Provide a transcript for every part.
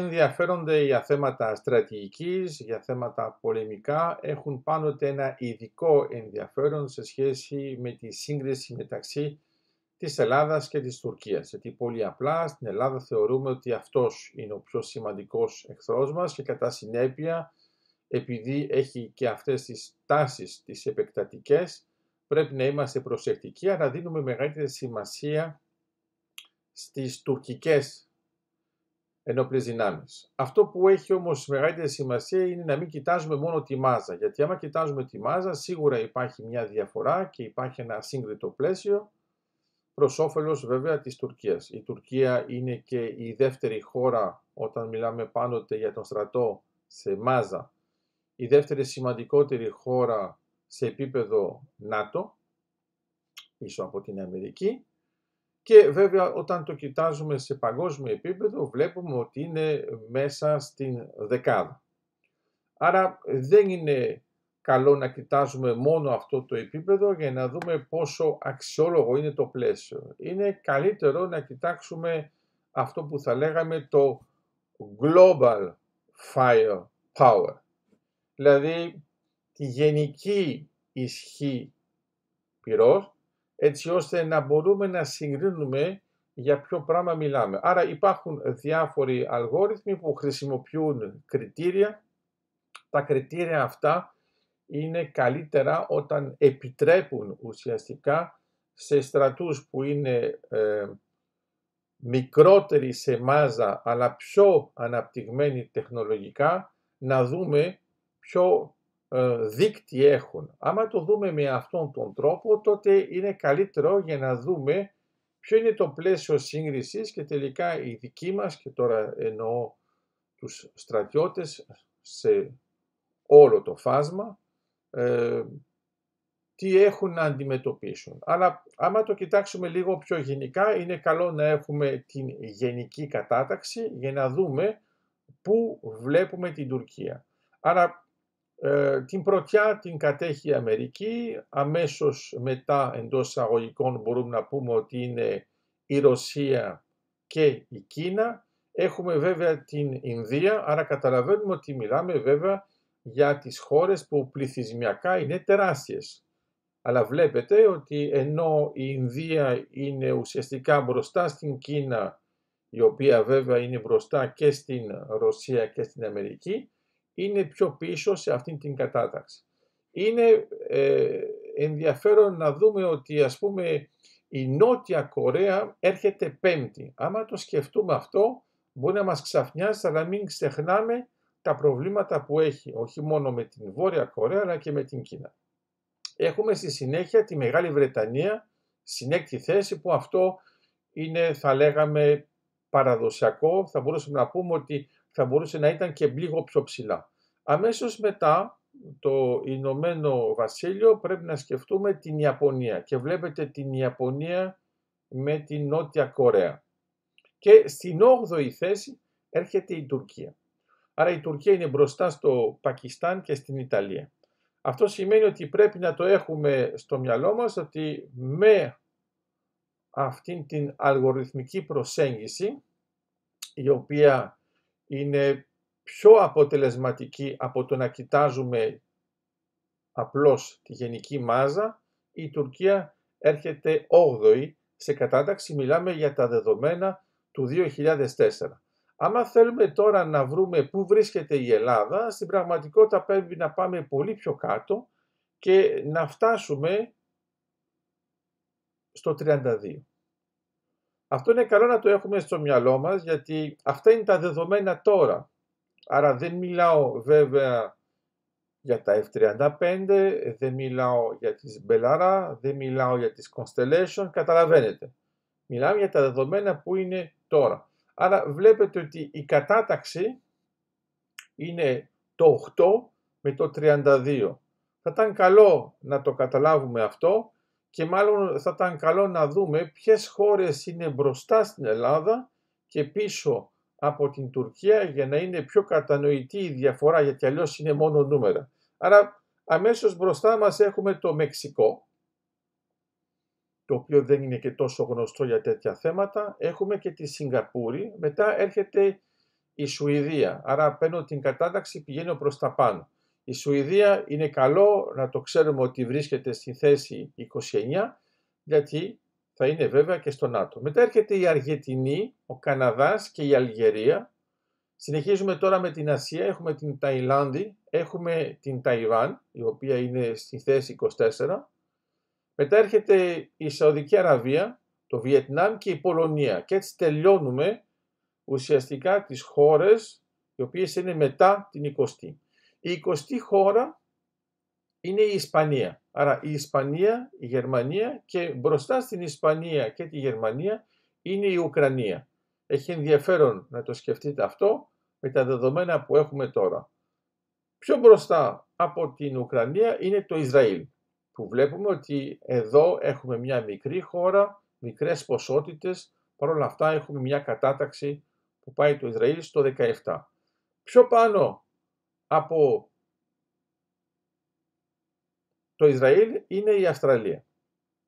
ενδιαφέρονται για θέματα στρατηγικής, για θέματα πολεμικά, έχουν πάντοτε ένα ειδικό ενδιαφέρον σε σχέση με τη σύγκριση μεταξύ της Ελλάδας και της Τουρκίας. Γιατί πολύ απλά στην Ελλάδα θεωρούμε ότι αυτός είναι ο πιο σημαντικός εχθρός μας και κατά συνέπεια επειδή έχει και αυτές τις τάσεις τις επεκτατικές πρέπει να είμαστε προσεκτικοί αλλά δίνουμε μεγαλύτερη σημασία στις τουρκικές ενόπλες δυνάμεις. Αυτό που έχει όμως μεγαλύτερη σημασία είναι να μην κοιτάζουμε μόνο τη μάζα, γιατί άμα κοιτάζουμε τη μάζα σίγουρα υπάρχει μια διαφορά και υπάρχει ένα σύγκριτο πλαίσιο προς όφελος βέβαια της Τουρκίας. Η Τουρκία είναι και η δεύτερη χώρα όταν μιλάμε πάντοτε για τον στρατό σε μάζα, η δεύτερη σημαντικότερη χώρα σε επίπεδο ΝΑΤΟ, πίσω από την Αμερική και βέβαια όταν το κοιτάζουμε σε παγκόσμιο επίπεδο βλέπουμε ότι είναι μέσα στην δεκάδα. Άρα δεν είναι καλό να κοιτάζουμε μόνο αυτό το επίπεδο για να δούμε πόσο αξιόλογο είναι το πλαίσιο. Είναι καλύτερο να κοιτάξουμε αυτό που θα λέγαμε το global fire power. Δηλαδή τη γενική ισχύ πυρός έτσι ώστε να μπορούμε να συγκρίνουμε για ποιο πράγμα μιλάμε. Άρα υπάρχουν διάφοροι αλγόριθμοι που χρησιμοποιούν κριτήρια. Τα κριτήρια αυτά είναι καλύτερα όταν επιτρέπουν ουσιαστικά σε στρατούς που είναι ε, μικρότεροι σε μάζα αλλά πιο αναπτυγμένοι τεχνολογικά να δούμε ποιο ε, δίκτυ έχουν. Άμα το δούμε με αυτόν τον τρόπο, τότε είναι καλύτερο για να δούμε ποιο είναι το πλαίσιο σύγκρισης και τελικά οι δικοί μας, και τώρα εννοώ τους στρατιώτες σε όλο το φάσμα, ε, τι έχουν να αντιμετωπίσουν. Αλλά άμα το κοιτάξουμε λίγο πιο γενικά, είναι καλό να έχουμε την γενική κατάταξη για να δούμε πού βλέπουμε την Τουρκία. Άρα ε, την πρωτιά την κατέχει η Αμερική, αμέσως μετά εντός εισαγωγικών μπορούμε να πούμε ότι είναι η Ρωσία και η Κίνα. Έχουμε βέβαια την Ινδία, άρα καταλαβαίνουμε ότι μιλάμε βέβαια για τις χώρες που πληθυσμιακά είναι τεράστιες. Αλλά βλέπετε ότι ενώ η Ινδία είναι ουσιαστικά μπροστά στην Κίνα, η οποία βέβαια είναι μπροστά και στην Ρωσία και στην Αμερική, είναι πιο πίσω σε αυτήν την κατάταξη. Είναι ε, ενδιαφέρον να δούμε ότι ας πούμε η Νότια Κορέα έρχεται πέμπτη. Άμα το σκεφτούμε αυτό μπορεί να μας ξαφνιάσει αλλά μην ξεχνάμε τα προβλήματα που έχει όχι μόνο με την Βόρεια Κορέα αλλά και με την Κίνα. Έχουμε στη συνέχεια τη Μεγάλη Βρετανία στην έκτη θέση που αυτό είναι θα λέγαμε παραδοσιακό, θα μπορούσαμε να πούμε ότι θα μπορούσε να ήταν και λίγο πιο ψηλά. Αμέσως μετά το Ηνωμένο Βασίλειο πρέπει να σκεφτούμε την Ιαπωνία και βλέπετε την Ιαπωνία με την Νότια Κορέα. Και στην 8η θέση έρχεται η Τουρκία. Άρα η Τουρκία είναι μπροστά στο Πακιστάν και στην Ιταλία. Αυτό σημαίνει ότι πρέπει να το έχουμε στο μυαλό μας ότι με αυτήν την αλγοριθμική προσέγγιση η οποία είναι πιο αποτελεσματική από το να κοιτάζουμε απλώς τη γενική μάζα, η Τουρκία έρχεται 8η σε κατάταξη, μιλάμε για τα δεδομένα του 2004. Άμα θέλουμε τώρα να βρούμε πού βρίσκεται η Ελλάδα, στην πραγματικότητα πρέπει να πάμε πολύ πιο κάτω και να φτάσουμε στο 32. Αυτό είναι καλό να το έχουμε στο μυαλό μας γιατί αυτά είναι τα δεδομένα τώρα. Άρα δεν μιλάω βέβαια για τα F-35, δεν μιλάω για τις Μπελάρα, δεν μιλάω για τις Constellation, καταλαβαίνετε. Μιλάμε για τα δεδομένα που είναι τώρα. Άρα βλέπετε ότι η κατάταξη είναι το 8 με το 32. Θα ήταν καλό να το καταλάβουμε αυτό και μάλλον θα ήταν καλό να δούμε ποιες χώρες είναι μπροστά στην Ελλάδα και πίσω από την Τουρκία για να είναι πιο κατανοητή η διαφορά γιατί αλλιώς είναι μόνο νούμερα. Άρα αμέσως μπροστά μας έχουμε το Μεξικό το οποίο δεν είναι και τόσο γνωστό για τέτοια θέματα. Έχουμε και τη Σιγκαπούρη. Μετά έρχεται η Σουηδία. Άρα παίρνω την κατάταξη, πηγαίνω προς τα πάνω. Η Σουηδία είναι καλό να το ξέρουμε ότι βρίσκεται στη θέση 29, γιατί θα είναι βέβαια και στο ΝΑΤΟ. Μετά έρχεται η Αργεντινή, ο Καναδάς και η Αλγερία. Συνεχίζουμε τώρα με την Ασία, έχουμε την Ταϊλάνδη, έχουμε την Ταϊβάν, η οποία είναι στη θέση 24. Μετά έρχεται η Σαουδική Αραβία, το Βιετνάμ και η Πολωνία. Και έτσι τελειώνουμε ουσιαστικά τις χώρες οι οποίες είναι μετά την 20η. Η 20η χώρα είναι η Ισπανία. Άρα η Ισπανία, η Γερμανία και μπροστά στην Ισπανία και τη Γερμανία είναι η Ουκρανία. Έχει ενδιαφέρον να το σκεφτείτε αυτό με τα δεδομένα που έχουμε τώρα. Πιο μπροστά από την Ουκρανία είναι το Ισραήλ, που βλέπουμε ότι εδώ έχουμε μια μικρή χώρα, μικρές ποσότητες, παρόλα αυτά έχουμε μια κατάταξη που πάει το Ισραήλ στο 17. Πιο πάνω από το Ισραήλ είναι η Αυστραλία.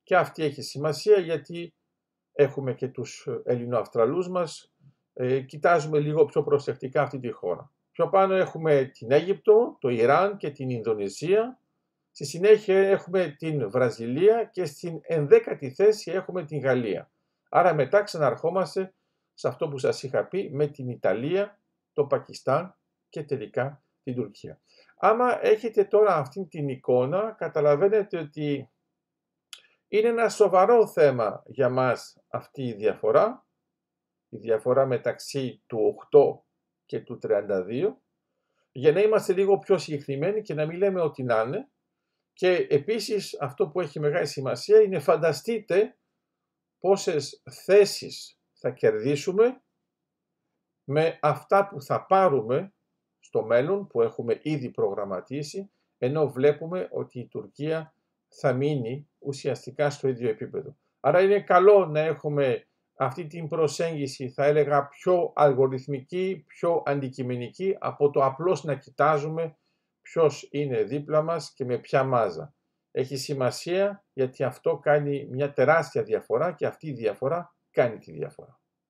Και αυτή έχει σημασία γιατί έχουμε και τους Ελληνοαυστραλούς μας. Ε, κοιτάζουμε λίγο πιο προσεκτικά αυτή τη χώρα. Πιο πάνω έχουμε την Αίγυπτο, το Ιράν και την Ινδονησία. Στη συνέχεια έχουμε την Βραζιλία και στην ενδέκατη θέση έχουμε την Γαλλία. Άρα μετά ξαναρχόμαστε σε αυτό που σας είχα πει με την Ιταλία, το Πακιστάν και τελικά την Τουρκία. Άμα έχετε τώρα αυτή την εικόνα, καταλαβαίνετε ότι είναι ένα σοβαρό θέμα για μας αυτή η διαφορά, η διαφορά μεταξύ του 8 και του 32, για να είμαστε λίγο πιο συγκεκριμένοι και να μην λέμε ότι να είναι. Και επίσης αυτό που έχει μεγάλη σημασία είναι φανταστείτε πόσες θέσεις θα κερδίσουμε με αυτά που θα πάρουμε στο μέλλον που έχουμε ήδη προγραμματίσει, ενώ βλέπουμε ότι η Τουρκία θα μείνει ουσιαστικά στο ίδιο επίπεδο. Άρα είναι καλό να έχουμε αυτή την προσέγγιση, θα έλεγα, πιο αλγοριθμική, πιο αντικειμενική, από το απλώς να κοιτάζουμε ποιος είναι δίπλα μας και με ποια μάζα. Έχει σημασία γιατί αυτό κάνει μια τεράστια διαφορά και αυτή η διαφορά κάνει τη διαφορά.